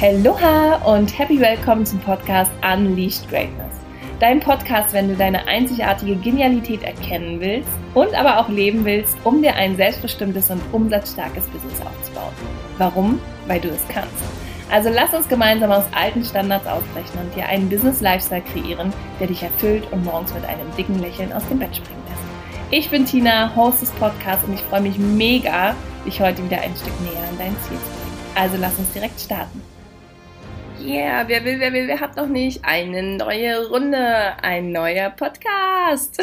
Aloha und happy welcome zum Podcast Unleashed Greatness. Dein Podcast, wenn du deine einzigartige Genialität erkennen willst und aber auch leben willst, um dir ein selbstbestimmtes und umsatzstarkes Business aufzubauen. Warum? Weil du es kannst. Also lass uns gemeinsam aus alten Standards ausbrechen und dir einen Business-Lifestyle kreieren, der dich erfüllt und morgens mit einem dicken Lächeln aus dem Bett springen lässt. Ich bin Tina, Host des Podcasts und ich freue mich mega, dich heute wieder ein Stück näher an dein Ziel zu bringen. Also lass uns direkt starten. Yeah, wer will, wer will, wer hat noch nicht? Eine neue Runde, ein neuer Podcast.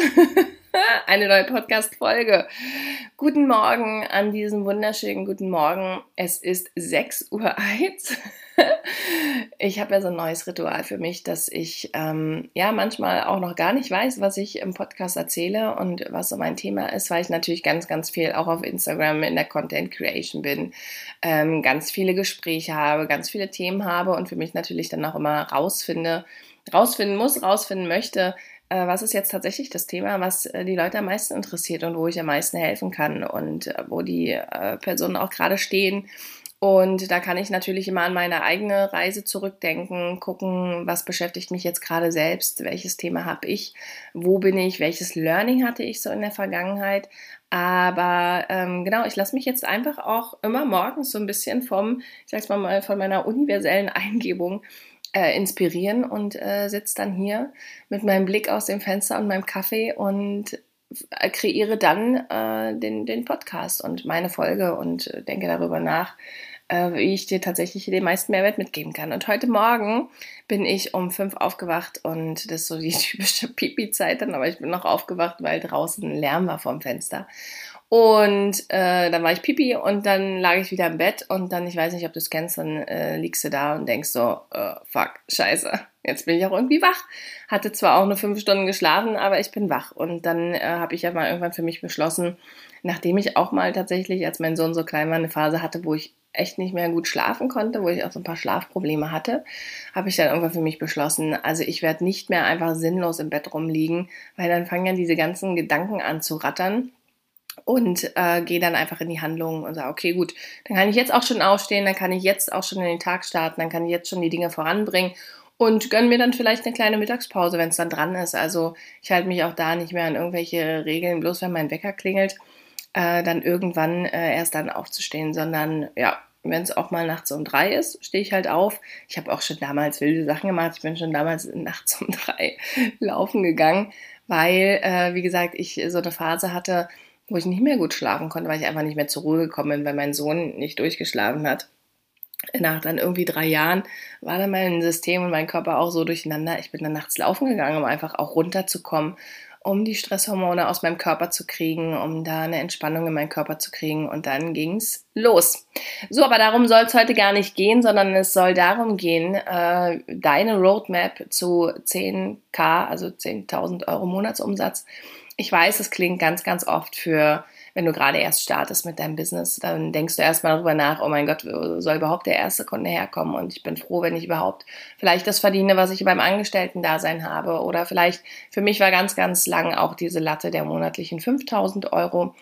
Eine neue Podcast-Folge. Guten Morgen an diesem wunderschönen guten Morgen. Es ist 6 Uhr 1. Ich habe ja so ein neues Ritual für mich, dass ich ähm, ja manchmal auch noch gar nicht weiß, was ich im Podcast erzähle und was so mein Thema ist, weil ich natürlich ganz, ganz viel auch auf Instagram in der Content Creation bin, ähm, ganz viele Gespräche habe, ganz viele Themen habe und für mich natürlich dann auch immer rausfinde, rausfinden muss, rausfinden möchte, äh, was ist jetzt tatsächlich das Thema, was äh, die Leute am meisten interessiert und wo ich am meisten helfen kann und äh, wo die Personen auch gerade stehen. Und da kann ich natürlich immer an meine eigene Reise zurückdenken, gucken, was beschäftigt mich jetzt gerade selbst, welches Thema habe ich, wo bin ich, welches Learning hatte ich so in der Vergangenheit. Aber ähm, genau, ich lasse mich jetzt einfach auch immer morgens so ein bisschen vom, ich sag's mal, von meiner universellen Eingebung äh, inspirieren und äh, sitze dann hier mit meinem Blick aus dem Fenster und meinem Kaffee und äh, kreiere dann äh, den, den Podcast und meine Folge und äh, denke darüber nach, äh, wie ich dir tatsächlich den meisten Mehrwert mitgeben kann. Und heute Morgen bin ich um fünf aufgewacht und das ist so die typische Pipi-Zeit dann, aber ich bin noch aufgewacht, weil draußen Lärm war vom Fenster. Und äh, dann war ich pipi und dann lag ich wieder im Bett und dann, ich weiß nicht, ob du es kennst, dann äh, liegst du da und denkst so, äh, fuck, scheiße, jetzt bin ich auch irgendwie wach. Hatte zwar auch nur fünf Stunden geschlafen, aber ich bin wach. Und dann äh, habe ich ja mal irgendwann für mich beschlossen, nachdem ich auch mal tatsächlich, als mein Sohn so klein war, eine Phase hatte, wo ich echt nicht mehr gut schlafen konnte, wo ich auch so ein paar Schlafprobleme hatte, habe ich dann irgendwann für mich beschlossen, also ich werde nicht mehr einfach sinnlos im Bett rumliegen, weil dann fangen ja diese ganzen Gedanken an zu rattern und äh, gehe dann einfach in die Handlung und sage, okay, gut, dann kann ich jetzt auch schon aufstehen, dann kann ich jetzt auch schon in den Tag starten, dann kann ich jetzt schon die Dinge voranbringen und gönn mir dann vielleicht eine kleine Mittagspause, wenn es dann dran ist. Also ich halte mich auch da nicht mehr an irgendwelche Regeln, bloß wenn mein Wecker klingelt, äh, dann irgendwann äh, erst dann aufzustehen, sondern ja, wenn es auch mal nachts um drei ist, stehe ich halt auf. Ich habe auch schon damals wilde Sachen gemacht. Ich bin schon damals nachts um drei laufen gegangen, weil, äh, wie gesagt, ich so eine Phase hatte, wo ich nicht mehr gut schlafen konnte, weil ich einfach nicht mehr zur Ruhe gekommen bin, weil mein Sohn nicht durchgeschlafen hat. Nach dann irgendwie drei Jahren war dann mein System und mein Körper auch so durcheinander. Ich bin dann nachts laufen gegangen, um einfach auch runterzukommen, um die Stresshormone aus meinem Körper zu kriegen, um da eine Entspannung in meinen Körper zu kriegen. Und dann ging's los. So, aber darum soll es heute gar nicht gehen, sondern es soll darum gehen, äh, deine Roadmap zu 10k, also 10.000 Euro Monatsumsatz ich weiß, es klingt ganz, ganz oft für, wenn du gerade erst startest mit deinem Business, dann denkst du erstmal darüber nach, oh mein Gott, soll überhaupt der erste Kunde herkommen? Und ich bin froh, wenn ich überhaupt vielleicht das verdiene, was ich beim Angestellten-Dasein habe. Oder vielleicht, für mich war ganz, ganz lang auch diese Latte der monatlichen 5000 Euro.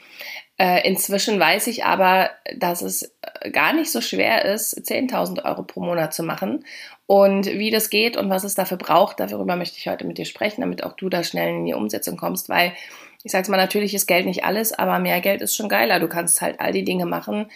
Äh, inzwischen weiß ich aber, dass es äh, gar nicht so schwer ist, 10.000 Euro pro Monat zu machen. Und wie das geht und was es dafür braucht, darüber möchte ich heute mit dir sprechen, damit auch du da schnell in die Umsetzung kommst, weil ich sag's mal, natürlich ist Geld nicht alles, aber mehr Geld ist schon geiler. Du kannst halt all die Dinge machen,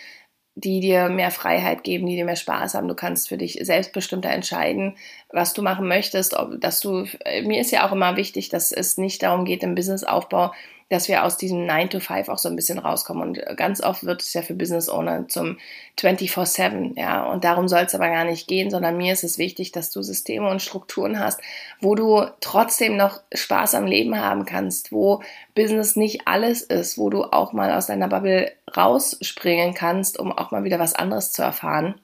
die dir mehr Freiheit geben, die dir mehr Spaß haben. Du kannst für dich selbstbestimmter entscheiden, was du machen möchtest. Ob, dass du, mir ist ja auch immer wichtig, dass es nicht darum geht, im Businessaufbau dass wir aus diesem 9 to 5 auch so ein bisschen rauskommen. Und ganz oft wird es ja für Business Owner zum 24-7, ja. Und darum soll es aber gar nicht gehen, sondern mir ist es wichtig, dass du Systeme und Strukturen hast, wo du trotzdem noch Spaß am Leben haben kannst, wo Business nicht alles ist, wo du auch mal aus deiner Bubble rausspringen kannst, um auch mal wieder was anderes zu erfahren.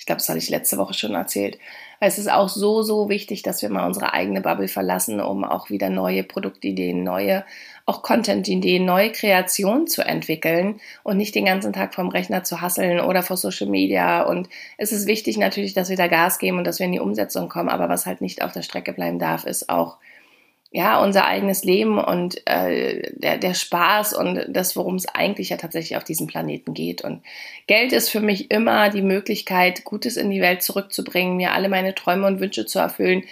Ich glaube, das hatte ich letzte Woche schon erzählt. Es ist auch so, so wichtig, dass wir mal unsere eigene Bubble verlassen, um auch wieder neue Produktideen, neue, auch Content-Ideen, neue Kreationen zu entwickeln und nicht den ganzen Tag vom Rechner zu hasseln oder vor Social Media. Und es ist wichtig natürlich, dass wir da Gas geben und dass wir in die Umsetzung kommen. Aber was halt nicht auf der Strecke bleiben darf, ist auch ja, unser eigenes Leben und äh, der, der Spaß und das, worum es eigentlich ja tatsächlich auf diesem Planeten geht. Und Geld ist für mich immer die Möglichkeit, Gutes in die Welt zurückzubringen, mir alle meine Träume und Wünsche zu erfüllen.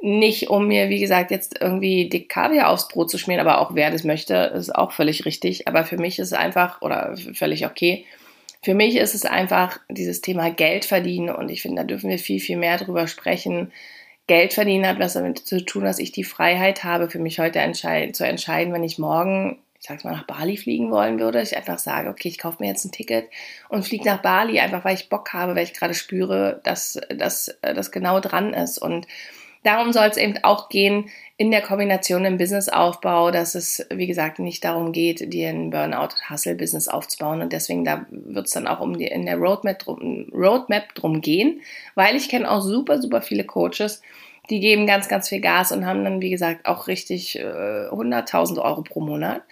Nicht, um mir, wie gesagt, jetzt irgendwie dick Kaviar aufs Brot zu schmieren, aber auch wer das möchte, ist auch völlig richtig. Aber für mich ist es einfach, oder völlig okay, für mich ist es einfach dieses Thema Geld verdienen und ich finde, da dürfen wir viel, viel mehr drüber sprechen Geld verdienen hat was damit zu tun, dass ich die Freiheit habe, für mich heute entscheid zu entscheiden, wenn ich morgen, ich sag's mal, nach Bali fliegen wollen würde. Ich einfach sage, okay, ich kaufe mir jetzt ein Ticket und fliege nach Bali, einfach weil ich Bock habe, weil ich gerade spüre, dass das genau dran ist. Und darum soll es eben auch gehen in der Kombination im Businessaufbau, dass es, wie gesagt, nicht darum geht, dir ein Burnout-Hustle-Business aufzubauen. Und deswegen da wird es dann auch um die, in der Roadmap drum, Roadmap drum gehen, weil ich kenne auch super, super viele Coaches, die geben ganz, ganz viel Gas und haben dann, wie gesagt, auch richtig äh, 100.000 Euro pro Monat.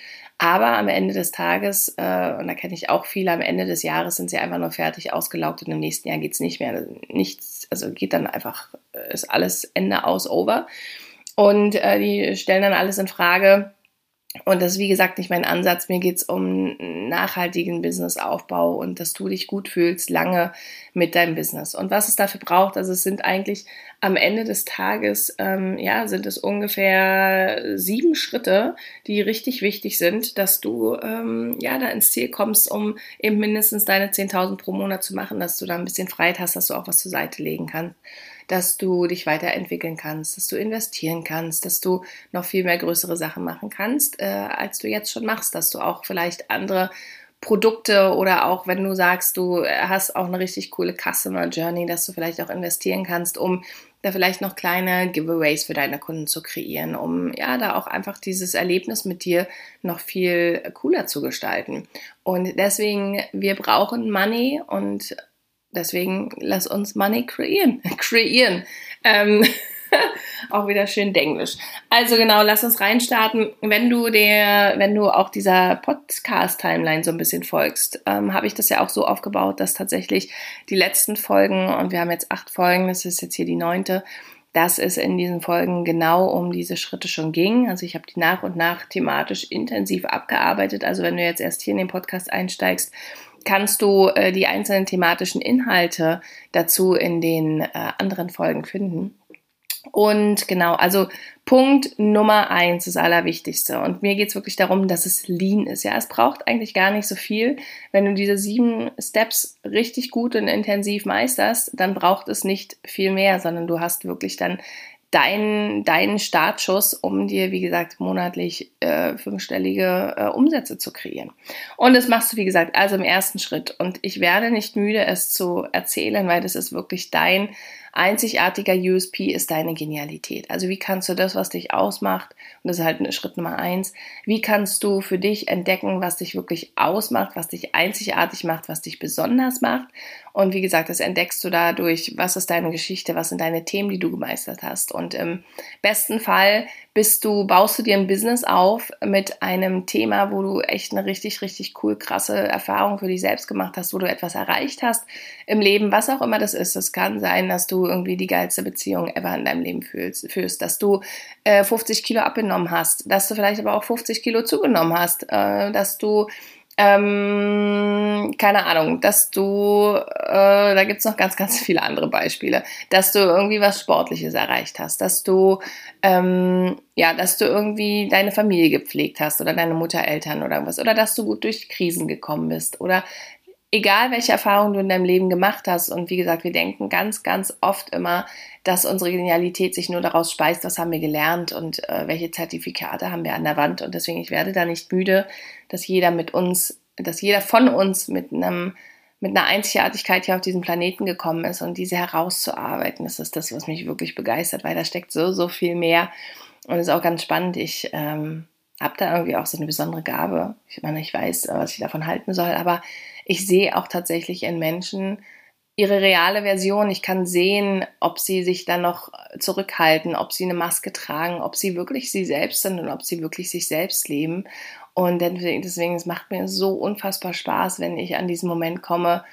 Aber am Ende des Tages, äh, und da kenne ich auch viele, am Ende des Jahres sind sie einfach nur fertig ausgelaugt und im nächsten Jahr geht es nicht mehr. Nichts, also geht dann einfach, ist alles Ende aus, over. Und äh, die stellen dann alles in Frage. Und das ist, wie gesagt, nicht mein Ansatz. Mir geht es um nachhaltigen Businessaufbau und dass du dich gut fühlst, lange mit deinem Business. Und was es dafür braucht, also es sind eigentlich am Ende des Tages, ähm, ja, sind es ungefähr sieben Schritte, die richtig wichtig sind, dass du, ähm, ja, da ins Ziel kommst, um eben mindestens deine 10.000 pro Monat zu machen, dass du da ein bisschen Freiheit hast, dass du auch was zur Seite legen kannst dass du dich weiterentwickeln kannst, dass du investieren kannst, dass du noch viel mehr größere Sachen machen kannst, äh, als du jetzt schon machst, dass du auch vielleicht andere Produkte oder auch wenn du sagst, du hast auch eine richtig coole Customer Journey, dass du vielleicht auch investieren kannst, um da vielleicht noch kleine Giveaways für deine Kunden zu kreieren, um ja da auch einfach dieses Erlebnis mit dir noch viel cooler zu gestalten. Und deswegen, wir brauchen Money und deswegen lass uns Money kreieren. kreieren. Ähm, auch wieder schön Denglisch. Also genau, lass uns reinstarten. Wenn du der, wenn du auch dieser Podcast-Timeline so ein bisschen folgst, ähm, habe ich das ja auch so aufgebaut, dass tatsächlich die letzten Folgen, und wir haben jetzt acht Folgen, das ist jetzt hier die neunte, dass es in diesen Folgen genau um diese Schritte schon ging. Also ich habe die nach und nach thematisch intensiv abgearbeitet. Also wenn du jetzt erst hier in den Podcast einsteigst, kannst du äh, die einzelnen thematischen Inhalte dazu in den äh, anderen Folgen finden. Und genau, also Punkt Nummer eins, das Allerwichtigste. Und mir geht es wirklich darum, dass es lean ist. Ja, es braucht eigentlich gar nicht so viel. Wenn du diese sieben Steps richtig gut und intensiv meisterst, dann braucht es nicht viel mehr, sondern du hast wirklich dann deinen dein Startschuss, um dir, wie gesagt, monatlich äh, fünfstellige äh, Umsätze zu kreieren. Und das machst du, wie gesagt, also im ersten Schritt. Und ich werde nicht müde, es zu erzählen, weil das ist wirklich dein einzigartiger USP ist deine Genialität. Also wie kannst du das, was dich ausmacht, und das ist halt Schritt Nummer eins, wie kannst du für dich entdecken, was dich wirklich ausmacht, was dich einzigartig macht, was dich besonders macht. Und wie gesagt, das entdeckst du dadurch, was ist deine Geschichte, was sind deine Themen, die du gemeistert hast. Und im besten Fall bist du, baust du dir ein Business auf mit einem Thema, wo du echt eine richtig, richtig cool, krasse Erfahrung für dich selbst gemacht hast, wo du etwas erreicht hast im Leben, was auch immer das ist. Es kann sein, dass du irgendwie die geilste Beziehung ever in deinem Leben fühlst, führst, dass du äh, 50 Kilo abgenommen hast, dass du vielleicht aber auch 50 Kilo zugenommen hast, äh, dass du ähm, keine Ahnung, dass du, äh, da gibt's noch ganz, ganz viele andere Beispiele, dass du irgendwie was Sportliches erreicht hast, dass du, ähm, ja, dass du irgendwie deine Familie gepflegt hast oder deine Mutter, Eltern oder was, oder dass du gut durch Krisen gekommen bist oder egal welche Erfahrungen du in deinem Leben gemacht hast, und wie gesagt, wir denken ganz, ganz oft immer, dass unsere Genialität sich nur daraus speist, was haben wir gelernt und äh, welche Zertifikate haben wir an der Wand. Und deswegen, ich werde da nicht müde, dass jeder mit uns, dass jeder von uns mit einem mit einer Einzigartigkeit hier auf diesen Planeten gekommen ist und diese herauszuarbeiten, das ist das, was mich wirklich begeistert, weil da steckt so, so viel mehr und ist auch ganz spannend. Ich ähm, habe da irgendwie auch so eine besondere Gabe. Ich meine, ich weiß, was ich davon halten soll, aber ich sehe auch tatsächlich in Menschen ihre reale Version. Ich kann sehen, ob sie sich dann noch zurückhalten, ob sie eine Maske tragen, ob sie wirklich sie selbst sind und ob sie wirklich sich selbst leben. Und deswegen, es macht mir so unfassbar Spaß, wenn ich an diesen Moment komme,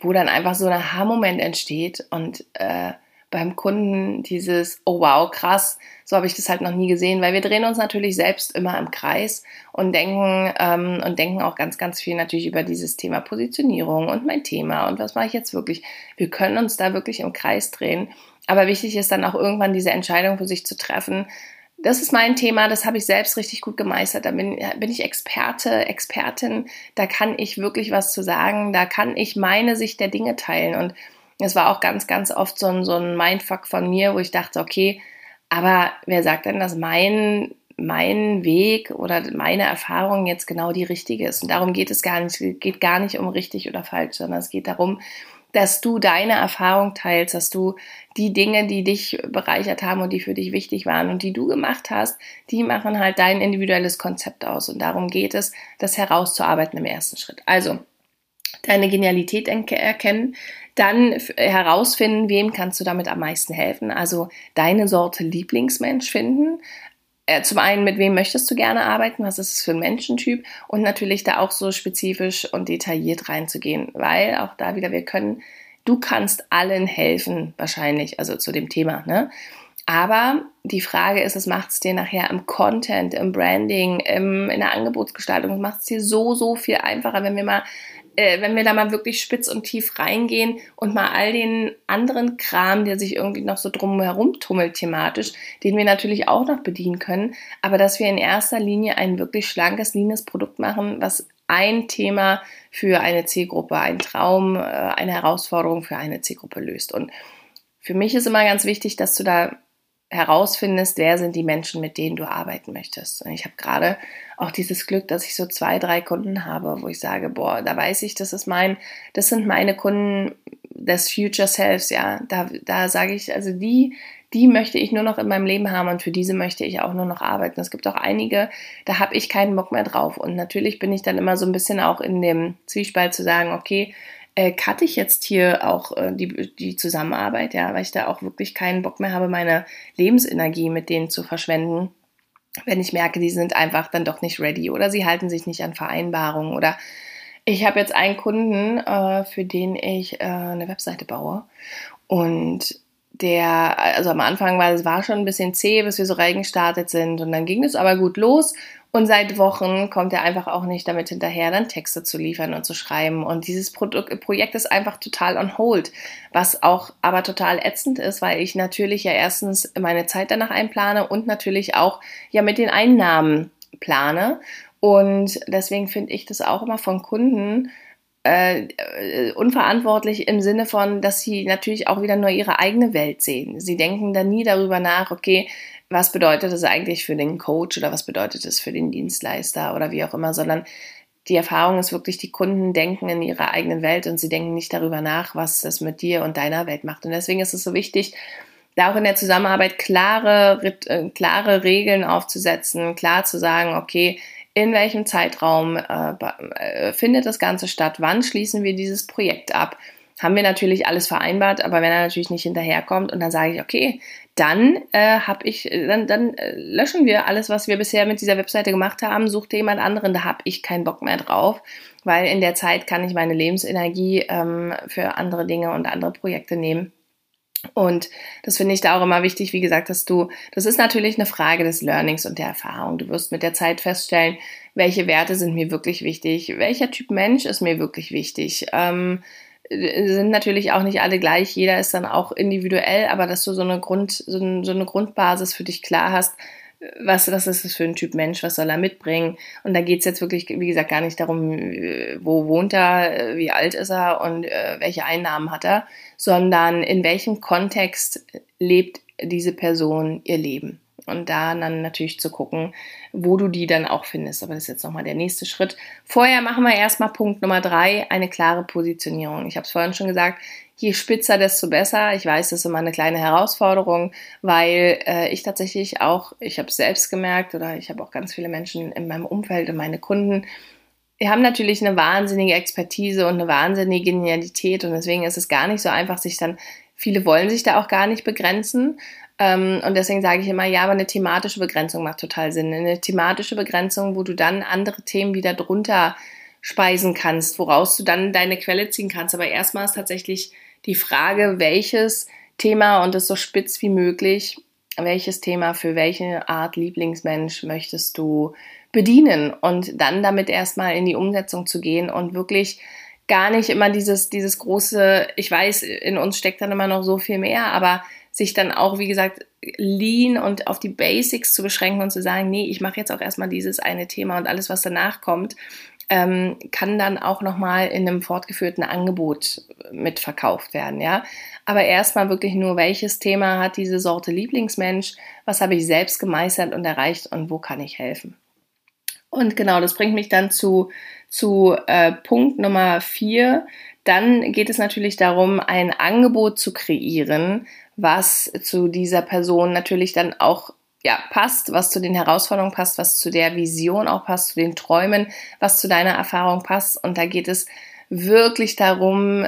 wo dann einfach so ein Aha-Moment entsteht und äh, beim Kunden dieses, oh wow, krass, so habe ich das halt noch nie gesehen, weil wir drehen uns natürlich selbst immer im Kreis und denken ähm, und denken auch ganz, ganz viel natürlich über dieses Thema Positionierung und mein Thema und was mache ich jetzt wirklich. Wir können uns da wirklich im Kreis drehen, aber wichtig ist dann auch irgendwann diese Entscheidung für sich zu treffen. Das ist mein Thema, das habe ich selbst richtig gut gemeistert. Da bin, bin ich Experte, Expertin, da kann ich wirklich was zu sagen, da kann ich meine Sicht der Dinge teilen und es war auch ganz, ganz oft so ein, so ein Mindfuck von mir, wo ich dachte, okay, aber wer sagt denn, dass mein, mein Weg oder meine Erfahrung jetzt genau die richtige ist? Und darum geht es gar nicht. Es geht gar nicht um richtig oder falsch, sondern es geht darum, dass du deine Erfahrung teilst, dass du die Dinge, die dich bereichert haben und die für dich wichtig waren und die du gemacht hast, die machen halt dein individuelles Konzept aus. Und darum geht es, das herauszuarbeiten im ersten Schritt. Also, deine Genialität erkennen, dann herausfinden, wem kannst du damit am meisten helfen. Also deine Sorte Lieblingsmensch finden. Äh, zum einen, mit wem möchtest du gerne arbeiten? Was ist es für ein Menschentyp? Und natürlich da auch so spezifisch und detailliert reinzugehen, weil auch da wieder wir können, du kannst allen helfen, wahrscheinlich, also zu dem Thema, ne? Aber die Frage ist, es macht es dir nachher im Content, im Branding, im, in der Angebotsgestaltung, macht es dir so, so viel einfacher, wenn wir mal äh, wenn wir da mal wirklich spitz und tief reingehen und mal all den anderen Kram, der sich irgendwie noch so drum herum tummelt thematisch, den wir natürlich auch noch bedienen können, aber dass wir in erster Linie ein wirklich schlankes, leanes Produkt machen, was ein Thema für eine Zielgruppe, ein Traum, äh, eine Herausforderung für eine Zielgruppe löst. Und für mich ist immer ganz wichtig, dass du da herausfindest, wer sind die Menschen, mit denen du arbeiten möchtest. Und ich habe gerade auch dieses Glück, dass ich so zwei, drei Kunden habe, wo ich sage, boah, da weiß ich, das ist mein, das sind meine Kunden des Future Selves, ja. Da, da sage ich, also die, die möchte ich nur noch in meinem Leben haben und für diese möchte ich auch nur noch arbeiten. Es gibt auch einige, da habe ich keinen Bock mehr drauf. Und natürlich bin ich dann immer so ein bisschen auch in dem Zwiespalt zu sagen, okay, äh, cutte ich jetzt hier auch äh, die, die Zusammenarbeit, ja, weil ich da auch wirklich keinen Bock mehr habe, meine Lebensenergie mit denen zu verschwenden, wenn ich merke, die sind einfach dann doch nicht ready oder sie halten sich nicht an Vereinbarungen oder ich habe jetzt einen Kunden, äh, für den ich äh, eine Webseite baue und der, also am Anfang war es war schon ein bisschen zäh, bis wir so reingestartet sind und dann ging es aber gut los und seit Wochen kommt er einfach auch nicht damit hinterher, dann Texte zu liefern und zu schreiben. Und dieses Produkt, Projekt ist einfach total on hold, was auch aber total ätzend ist, weil ich natürlich ja erstens meine Zeit danach einplane und natürlich auch ja mit den Einnahmen plane. Und deswegen finde ich das auch immer von Kunden äh, unverantwortlich im Sinne von, dass sie natürlich auch wieder nur ihre eigene Welt sehen. Sie denken dann nie darüber nach, okay, was bedeutet das eigentlich für den Coach oder was bedeutet das für den Dienstleister oder wie auch immer, sondern die Erfahrung ist wirklich, die Kunden denken in ihrer eigenen Welt und sie denken nicht darüber nach, was das mit dir und deiner Welt macht. Und deswegen ist es so wichtig, da auch in der Zusammenarbeit klare, äh, klare Regeln aufzusetzen, klar zu sagen, okay, in welchem Zeitraum äh, äh, findet das Ganze statt, wann schließen wir dieses Projekt ab. Haben wir natürlich alles vereinbart, aber wenn er natürlich nicht hinterherkommt und dann sage ich, okay, dann äh, habe ich, dann, dann äh, löschen wir alles, was wir bisher mit dieser Webseite gemacht haben, such dir jemand anderen, da habe ich keinen Bock mehr drauf, weil in der Zeit kann ich meine Lebensenergie ähm, für andere Dinge und andere Projekte nehmen. Und das finde ich da auch immer wichtig, wie gesagt, dass du, das ist natürlich eine Frage des Learnings und der Erfahrung. Du wirst mit der Zeit feststellen, welche Werte sind mir wirklich wichtig, welcher Typ Mensch ist mir wirklich wichtig. Ähm, sind natürlich auch nicht alle gleich, jeder ist dann auch individuell, aber dass du so eine Grund, so, eine Grundbasis für dich klar hast, was, was ist das für ein Typ Mensch, was soll er mitbringen? Und da geht's jetzt wirklich, wie gesagt, gar nicht darum, wo wohnt er, wie alt ist er und äh, welche Einnahmen hat er, sondern in welchem Kontext lebt diese Person ihr Leben. Und da dann natürlich zu gucken, wo du die dann auch findest. Aber das ist jetzt nochmal der nächste Schritt. Vorher machen wir erstmal Punkt Nummer drei, eine klare Positionierung. Ich habe es vorhin schon gesagt, je spitzer, desto besser. Ich weiß, das ist immer eine kleine Herausforderung, weil äh, ich tatsächlich auch, ich habe es selbst gemerkt oder ich habe auch ganz viele Menschen in meinem Umfeld und meine Kunden, wir haben natürlich eine wahnsinnige Expertise und eine wahnsinnige Genialität und deswegen ist es gar nicht so einfach, sich dann, viele wollen sich da auch gar nicht begrenzen. Ähm, und deswegen sage ich immer, ja, aber eine thematische Begrenzung macht total Sinn. Eine thematische Begrenzung, wo du dann andere Themen wieder drunter speisen kannst, woraus du dann deine Quelle ziehen kannst. Aber erstmal ist tatsächlich die Frage, welches Thema und es so spitz wie möglich. Welches Thema für welche Art Lieblingsmensch möchtest du bedienen und dann damit erstmal in die Umsetzung zu gehen und wirklich gar nicht immer dieses, dieses große, ich weiß, in uns steckt dann immer noch so viel mehr, aber sich dann auch, wie gesagt, lean und auf die Basics zu beschränken und zu sagen, nee, ich mache jetzt auch erstmal dieses eine Thema und alles, was danach kommt, ähm, kann dann auch nochmal in einem fortgeführten Angebot mitverkauft werden, ja. Aber erstmal wirklich nur, welches Thema hat diese Sorte Lieblingsmensch, was habe ich selbst gemeistert und erreicht und wo kann ich helfen. Und genau, das bringt mich dann zu, zu äh, Punkt Nummer vier. Dann geht es natürlich darum, ein Angebot zu kreieren, was zu dieser Person natürlich dann auch ja, passt, was zu den Herausforderungen passt, was zu der Vision auch passt, zu den Träumen, was zu deiner Erfahrung passt. Und da geht es wirklich darum,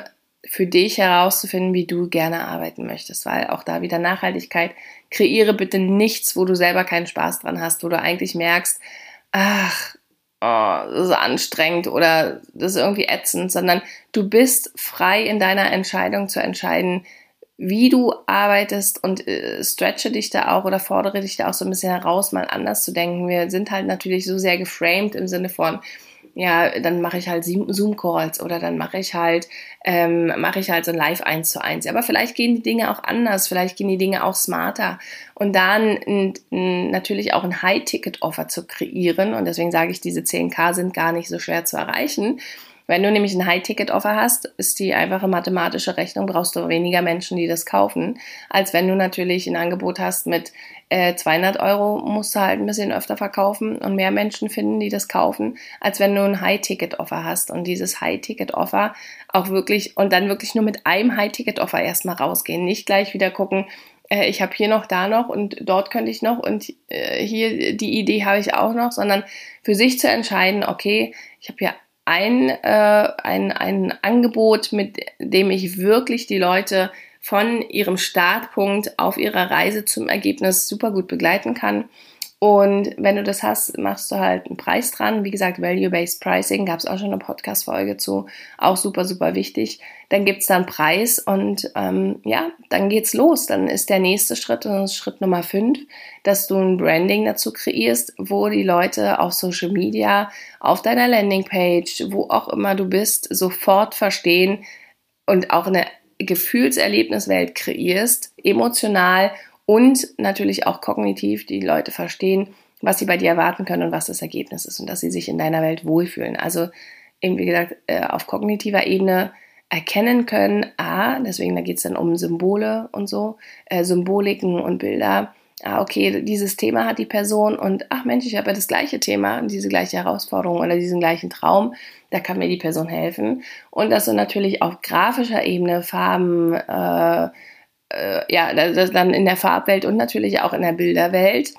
für dich herauszufinden, wie du gerne arbeiten möchtest, weil auch da wieder Nachhaltigkeit, kreiere bitte nichts, wo du selber keinen Spaß dran hast, wo du eigentlich merkst, ach, oh, das ist anstrengend oder das ist irgendwie ätzend, sondern du bist frei in deiner Entscheidung zu entscheiden, wie du arbeitest und äh, stretche dich da auch oder fordere dich da auch so ein bisschen heraus, mal anders zu denken. Wir sind halt natürlich so sehr geframed im Sinne von, ja, dann mache ich halt Zoom-Calls oder dann mache ich halt, ähm, mache ich halt so ein Live 1 zu 1. Aber vielleicht gehen die Dinge auch anders, vielleicht gehen die Dinge auch smarter. Und dann natürlich auch ein High-Ticket-Offer zu kreieren. Und deswegen sage ich, diese 10k sind gar nicht so schwer zu erreichen. Wenn du nämlich ein High-Ticket-Offer hast, ist die einfache mathematische Rechnung, brauchst du weniger Menschen, die das kaufen, als wenn du natürlich ein Angebot hast mit äh, 200 Euro, musst du halt ein bisschen öfter verkaufen und mehr Menschen finden, die das kaufen, als wenn du ein High-Ticket-Offer hast. Und dieses High-Ticket-Offer auch wirklich und dann wirklich nur mit einem High-Ticket-Offer erstmal rausgehen, nicht gleich wieder gucken, äh, ich habe hier noch, da noch und dort könnte ich noch und äh, hier die Idee habe ich auch noch, sondern für sich zu entscheiden, okay, ich habe hier ein, äh, ein, ein Angebot, mit dem ich wirklich die Leute von ihrem Startpunkt auf ihrer Reise zum Ergebnis super gut begleiten kann. Und wenn du das hast, machst du halt einen Preis dran. Wie gesagt, Value-Based Pricing gab es auch schon eine Podcast-Folge zu. Auch super, super wichtig. Dann gibt's da einen Preis und ähm, ja, dann geht's los. Dann ist der nächste Schritt, und das ist Schritt Nummer fünf, dass du ein Branding dazu kreierst, wo die Leute auf Social Media, auf deiner Landingpage, wo auch immer du bist, sofort verstehen und auch eine Gefühlserlebniswelt kreierst, emotional und natürlich auch kognitiv die Leute verstehen, was sie bei dir erwarten können und was das Ergebnis ist und dass sie sich in deiner Welt wohlfühlen. Also eben wie gesagt, äh, auf kognitiver Ebene erkennen können, ah, deswegen da geht es dann um Symbole und so, äh, Symboliken und Bilder. Ah, okay, dieses Thema hat die Person und ach Mensch, ich habe ja das gleiche Thema und diese gleiche Herausforderung oder diesen gleichen Traum, da kann mir die Person helfen. Und dass du natürlich auf grafischer Ebene Farben, äh, äh, ja, dann in der Farbwelt und natürlich auch in der Bilderwelt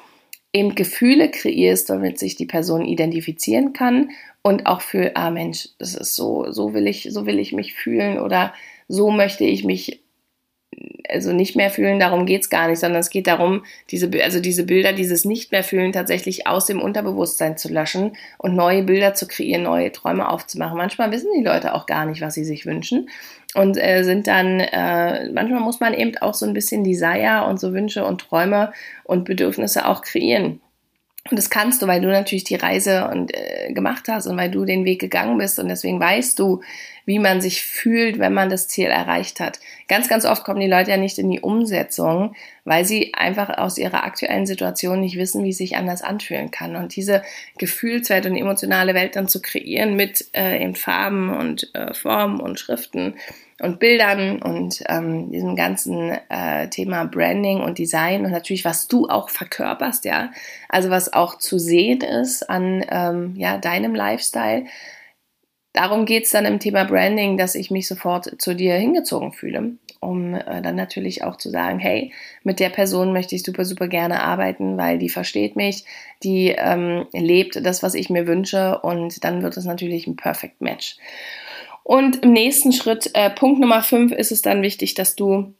eben Gefühle kreierst, damit sich die Person identifizieren kann und auch für, ah Mensch, das ist so, so will ich, so will ich mich fühlen oder so möchte ich mich also nicht mehr fühlen, darum geht's gar nicht, sondern es geht darum, diese, also diese Bilder, dieses nicht mehr fühlen tatsächlich aus dem Unterbewusstsein zu löschen und neue Bilder zu kreieren, neue Träume aufzumachen. Manchmal wissen die Leute auch gar nicht, was sie sich wünschen und äh, sind dann, äh, manchmal muss man eben auch so ein bisschen Desire und so Wünsche und Träume und Bedürfnisse auch kreieren. Und das kannst du, weil du natürlich die Reise und, äh, gemacht hast und weil du den Weg gegangen bist und deswegen weißt du, wie man sich fühlt, wenn man das Ziel erreicht hat. Ganz, ganz oft kommen die Leute ja nicht in die Umsetzung, weil sie einfach aus ihrer aktuellen Situation nicht wissen, wie es sich anders anfühlen kann. Und diese Gefühlswelt und emotionale Welt dann zu kreieren mit äh, in Farben und äh, Formen und Schriften und Bildern und ähm, diesem ganzen äh, Thema Branding und Design und natürlich, was du auch verkörperst, ja, also was auch zu sehen ist an ähm, ja, deinem Lifestyle, darum geht es dann im Thema Branding, dass ich mich sofort zu dir hingezogen fühle, um äh, dann natürlich auch zu sagen, hey, mit der Person möchte ich super, super gerne arbeiten, weil die versteht mich, die ähm, lebt das, was ich mir wünsche und dann wird es natürlich ein Perfect Match. Und im nächsten Schritt, äh, Punkt Nummer 5, ist es dann wichtig, dass du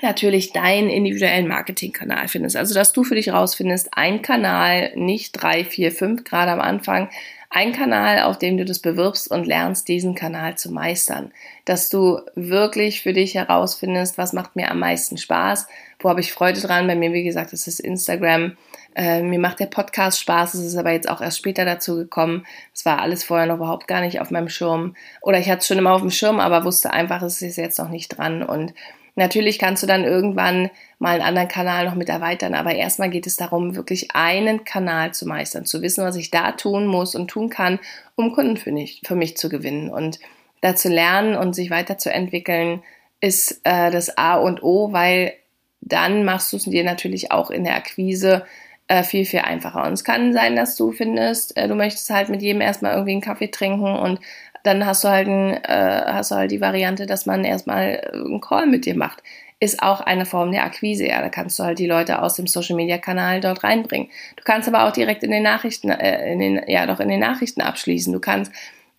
natürlich deinen individuellen Marketingkanal findest. Also, dass du für dich rausfindest, ein Kanal, nicht drei, vier, fünf, gerade am Anfang, ein Kanal, auf dem du das bewirbst und lernst, diesen Kanal zu meistern. Dass du wirklich für dich herausfindest, was macht mir am meisten Spaß, wo habe ich Freude dran. Bei mir, wie gesagt, das ist Instagram. Äh, mir macht der Podcast Spaß, es ist aber jetzt auch erst später dazu gekommen. Es war alles vorher noch überhaupt gar nicht auf meinem Schirm. Oder ich hatte es schon immer auf dem Schirm, aber wusste einfach, es ist jetzt noch nicht dran. Und Natürlich kannst du dann irgendwann mal einen anderen Kanal noch mit erweitern, aber erstmal geht es darum, wirklich einen Kanal zu meistern, zu wissen, was ich da tun muss und tun kann, um Kunden für mich, für mich zu gewinnen. Und da zu lernen und sich weiterzuentwickeln, ist äh, das A und O, weil dann machst du es dir natürlich auch in der Akquise äh, viel, viel einfacher. Und es kann sein, dass du findest, äh, du möchtest halt mit jedem erstmal irgendwie einen Kaffee trinken und dann hast du halt, ein, äh, hast du halt die Variante, dass man erstmal einen Call mit dir macht. Ist auch eine Form der Akquise, ja. Da kannst du halt die Leute aus dem Social Media Kanal dort reinbringen. Du kannst aber auch direkt in den Nachrichten, äh, in den, ja doch in den Nachrichten abschließen. Du kannst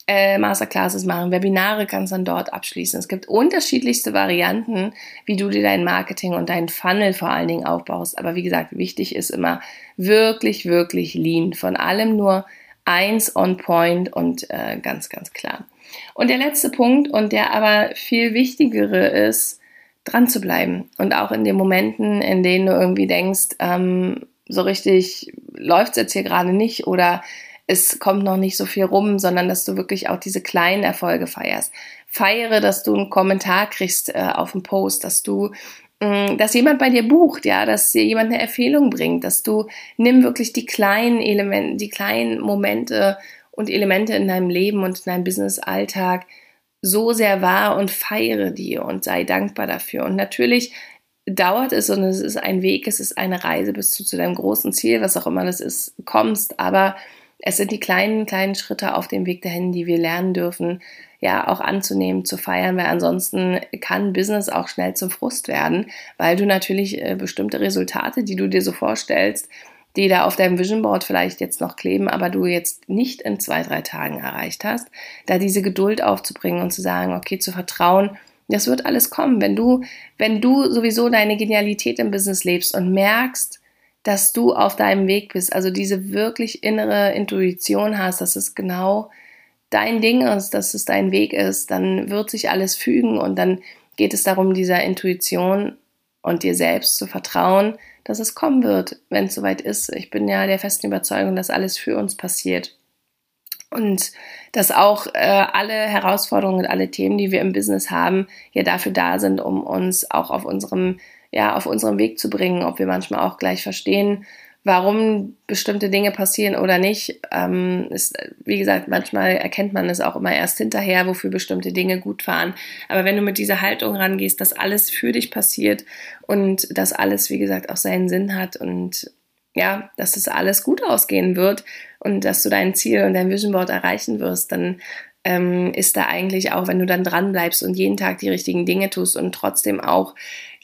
äh, Masterclasses machen, Webinare kannst dann dort abschließen. Es gibt unterschiedlichste Varianten, wie du dir dein Marketing und dein Funnel vor allen Dingen aufbaust. Aber wie gesagt, wichtig ist immer wirklich, wirklich lean. Von allem nur eins on point und äh, ganz, ganz klar. Und der letzte Punkt und der aber viel wichtigere ist, dran zu bleiben und auch in den Momenten, in denen du irgendwie denkst, ähm, so richtig läuft es jetzt hier gerade nicht oder es kommt noch nicht so viel rum, sondern dass du wirklich auch diese kleinen Erfolge feierst. Feiere, dass du einen Kommentar kriegst äh, auf dem Post, dass du dass jemand bei dir bucht, ja, dass dir jemand eine Empfehlung bringt, dass du nimm wirklich die kleinen Elemente, die kleinen Momente und Elemente in deinem Leben und in deinem Business-Alltag so sehr wahr und feiere die und sei dankbar dafür. Und natürlich dauert es und es ist ein Weg, es ist eine Reise bis du zu deinem großen Ziel, was auch immer das ist, kommst. Aber es sind die kleinen, kleinen Schritte auf dem Weg dahin, die wir lernen dürfen, ja auch anzunehmen, zu feiern, weil ansonsten kann Business auch schnell zum Frust werden, weil du natürlich äh, bestimmte Resultate, die du dir so vorstellst, die da auf deinem Vision Board vielleicht jetzt noch kleben, aber du jetzt nicht in zwei, drei Tagen erreicht hast, da diese Geduld aufzubringen und zu sagen, okay, zu vertrauen, das wird alles kommen. Wenn du, wenn du sowieso deine Genialität im Business lebst und merkst, dass du auf deinem Weg bist, also diese wirklich innere Intuition hast, dass es genau dein Ding ist, dass es dein Weg ist, dann wird sich alles fügen und dann geht es darum, dieser Intuition und dir selbst zu vertrauen, dass es kommen wird, wenn es soweit ist. Ich bin ja der festen Überzeugung, dass alles für uns passiert. Und dass auch äh, alle Herausforderungen und alle Themen, die wir im Business haben, ja dafür da sind, um uns auch auf unserem, ja, auf unserem Weg zu bringen, ob wir manchmal auch gleich verstehen, warum bestimmte Dinge passieren oder nicht, ähm, ist, wie gesagt, manchmal erkennt man es auch immer erst hinterher, wofür bestimmte Dinge gut fahren. Aber wenn du mit dieser Haltung rangehst, dass alles für dich passiert und dass alles, wie gesagt, auch seinen Sinn hat und ja, dass es alles gut ausgehen wird und dass du dein Ziel und dein Vision Board erreichen wirst, dann ähm, ist da eigentlich auch, wenn du dann dran bleibst und jeden Tag die richtigen Dinge tust und trotzdem auch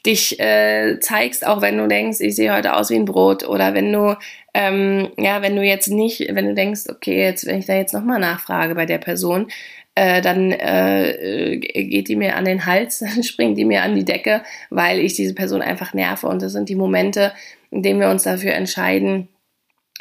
dich äh, zeigst, auch wenn du denkst, ich sehe heute aus wie ein Brot oder wenn du ähm, ja, wenn du jetzt nicht, wenn du denkst, okay, jetzt wenn ich da jetzt nochmal nachfrage bei der Person, äh, dann äh, geht die mir an den Hals, springt die mir an die Decke, weil ich diese Person einfach nerve. Und das sind die Momente, in denen wir uns dafür entscheiden,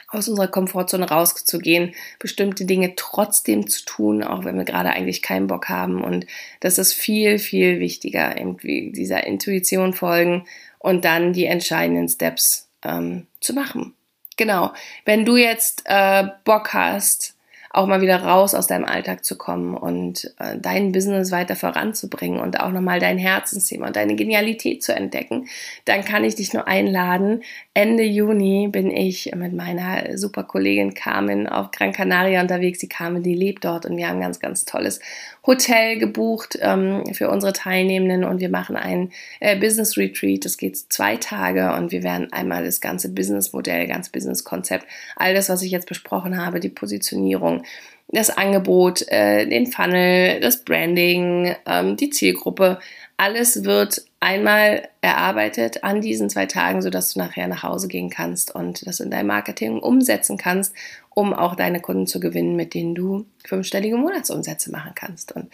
aus unserer Komfortzone rauszugehen, bestimmte Dinge trotzdem zu tun, auch wenn wir gerade eigentlich keinen Bock haben. Und das ist viel, viel wichtiger, irgendwie dieser Intuition folgen und dann die entscheidenden Steps ähm, zu machen. Genau. Wenn du jetzt äh, Bock hast, auch mal wieder raus aus deinem Alltag zu kommen und äh, dein Business weiter voranzubringen und auch nochmal dein Herzensthema und deine Genialität zu entdecken, dann kann ich dich nur einladen. Ende Juni bin ich mit meiner super Kollegin Carmen auf Gran Canaria unterwegs. Die Carmen, die lebt dort und wir haben ein ganz, ganz tolles Hotel gebucht ähm, für unsere Teilnehmenden und wir machen ein äh, Business Retreat. Das geht zwei Tage und wir werden einmal das ganze Businessmodell, ganz Business-Konzept, all das, was ich jetzt besprochen habe, die Positionierung, das Angebot, äh, den Funnel, das Branding, ähm, die Zielgruppe, alles wird einmal erarbeitet an diesen zwei Tagen, sodass du nachher nach Hause gehen kannst und das in dein Marketing umsetzen kannst, um auch deine Kunden zu gewinnen, mit denen du fünfstellige Monatsumsätze machen kannst. Und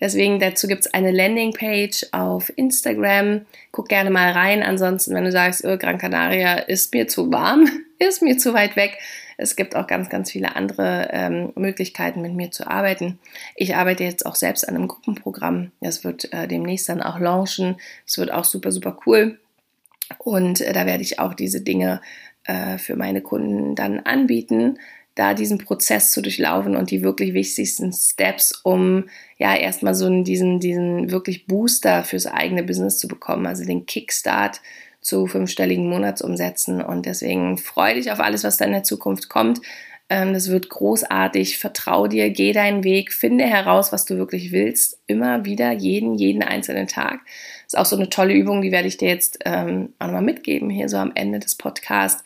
deswegen dazu gibt es eine Landingpage auf Instagram. Guck gerne mal rein. Ansonsten, wenn du sagst, oh, Gran Canaria ist mir zu warm, ist mir zu weit weg, Es gibt auch ganz, ganz viele andere ähm, Möglichkeiten, mit mir zu arbeiten. Ich arbeite jetzt auch selbst an einem Gruppenprogramm. Das wird äh, demnächst dann auch launchen. Es wird auch super, super cool. Und äh, da werde ich auch diese Dinge äh, für meine Kunden dann anbieten da diesen Prozess zu durchlaufen und die wirklich wichtigsten Steps, um ja erstmal so diesen, diesen wirklich Booster fürs eigene Business zu bekommen, also den Kickstart zu fünfstelligen Monatsumsätzen. Und deswegen freue dich auf alles, was da in der Zukunft kommt. Ähm, das wird großartig. Vertrau dir, geh deinen Weg, finde heraus, was du wirklich willst. Immer wieder, jeden, jeden einzelnen Tag. Das ist auch so eine tolle Übung, die werde ich dir jetzt ähm, auch nochmal mitgeben, hier so am Ende des Podcasts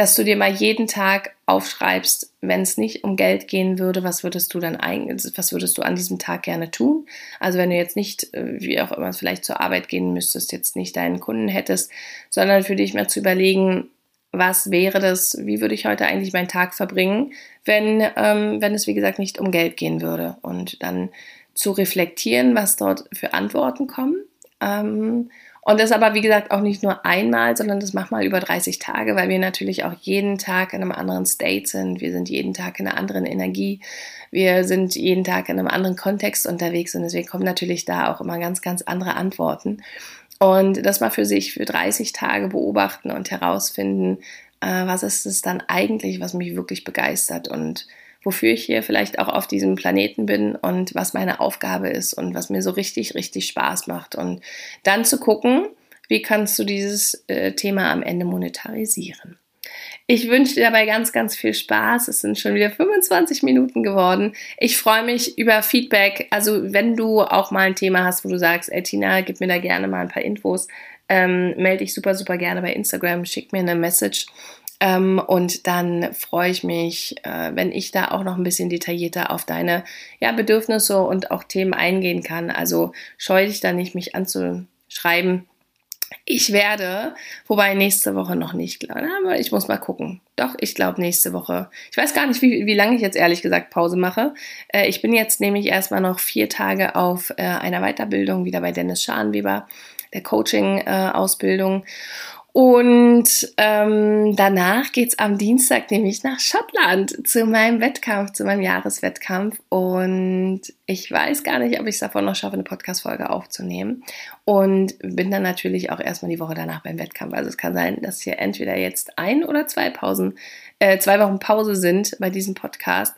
dass du dir mal jeden Tag aufschreibst, wenn es nicht um Geld gehen würde, was würdest du dann eigentlich, was würdest du an diesem Tag gerne tun? Also wenn du jetzt nicht, äh, wie auch immer, vielleicht zur Arbeit gehen müsstest, jetzt nicht deinen Kunden hättest, sondern für dich mal zu überlegen, was wäre das, wie würde ich heute eigentlich meinen Tag verbringen, wenn, ähm, wenn es, wie gesagt, nicht um Geld gehen würde. Und dann zu reflektieren, was dort für Antworten kommen. Ähm, und das aber, wie gesagt, auch nicht nur einmal, sondern das macht mal über 30 Tage, weil wir natürlich auch jeden Tag in einem anderen State sind. Wir sind jeden Tag in einer anderen Energie. Wir sind jeden Tag in einem anderen Kontext unterwegs und deswegen kommen natürlich da auch immer ganz, ganz andere Antworten. Und das mal für sich für 30 Tage beobachten und herausfinden, äh, was ist es dann eigentlich, was mich wirklich begeistert und wofür ich hier vielleicht auch auf diesem Planeten bin und was meine Aufgabe ist und was mir so richtig, richtig Spaß macht. Und dann zu gucken, wie kannst du dieses äh, Thema am Ende monetarisieren. Ich wünsche dir dabei ganz, ganz viel Spaß. Es sind schon wieder 25 Minuten geworden. Ich freue mich über Feedback. Also wenn du auch mal ein Thema hast, wo du sagst, ey Tina, gib mir da gerne mal ein paar Infos, ähm, melde dich super, super gerne bei Instagram, schick mir eine Message und dann freue ich mich, äh, wenn ich da auch noch ein bisschen detaillierter auf deine ja, Bedürfnisse und auch Themen eingehen kann. Also scheue dich da nicht, mich anzuschreiben. Ich werde, wobei nächste Woche noch nicht, aber ich muss mal gucken. Doch, ich glaube nächste Woche. Ich weiß gar nicht, wie, wie lange ich jetzt ehrlich gesagt Pause mache. Äh, ich bin jetzt nämlich erstmal noch vier Tage auf äh, einer Weiterbildung, wieder bei Dennis Scharnweber, der Coaching-Ausbildung. Äh, und ähm, danach geht's am Dienstag nämlich nach Schottland zu meinem Wettkampf, zu meinem Jahreswettkampf. Und ich weiß gar nicht, ob ich es davon noch schaffe, eine Podcast-Folge aufzunehmen. Und bin dann natürlich auch erstmal die Woche danach beim Wettkampf. Also es kann sein, dass hier entweder jetzt ein oder zwei Pausen, äh, zwei Wochen Pause sind bei diesem Podcast.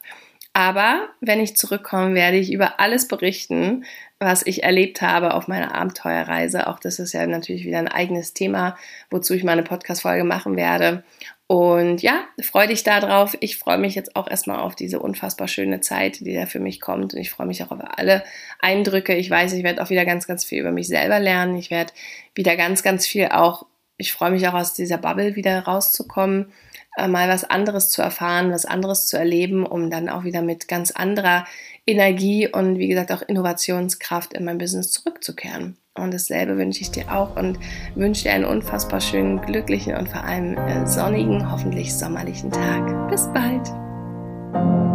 Aber wenn ich zurückkomme, werde ich über alles berichten, was ich erlebt habe auf meiner Abenteuerreise. Auch das ist ja natürlich wieder ein eigenes Thema, wozu ich mal eine Podcast-Folge machen werde. Und ja, freue dich darauf. Ich freue mich jetzt auch erstmal auf diese unfassbar schöne Zeit, die da für mich kommt. Und ich freue mich auch auf alle Eindrücke. Ich weiß, ich werde auch wieder ganz, ganz viel über mich selber lernen. Ich werde wieder ganz, ganz viel auch, ich freue mich auch aus dieser Bubble wieder rauszukommen mal was anderes zu erfahren, was anderes zu erleben, um dann auch wieder mit ganz anderer Energie und wie gesagt auch Innovationskraft in mein Business zurückzukehren. Und dasselbe wünsche ich dir auch und wünsche dir einen unfassbar schönen, glücklichen und vor allem äh, sonnigen, hoffentlich sommerlichen Tag. Bis bald!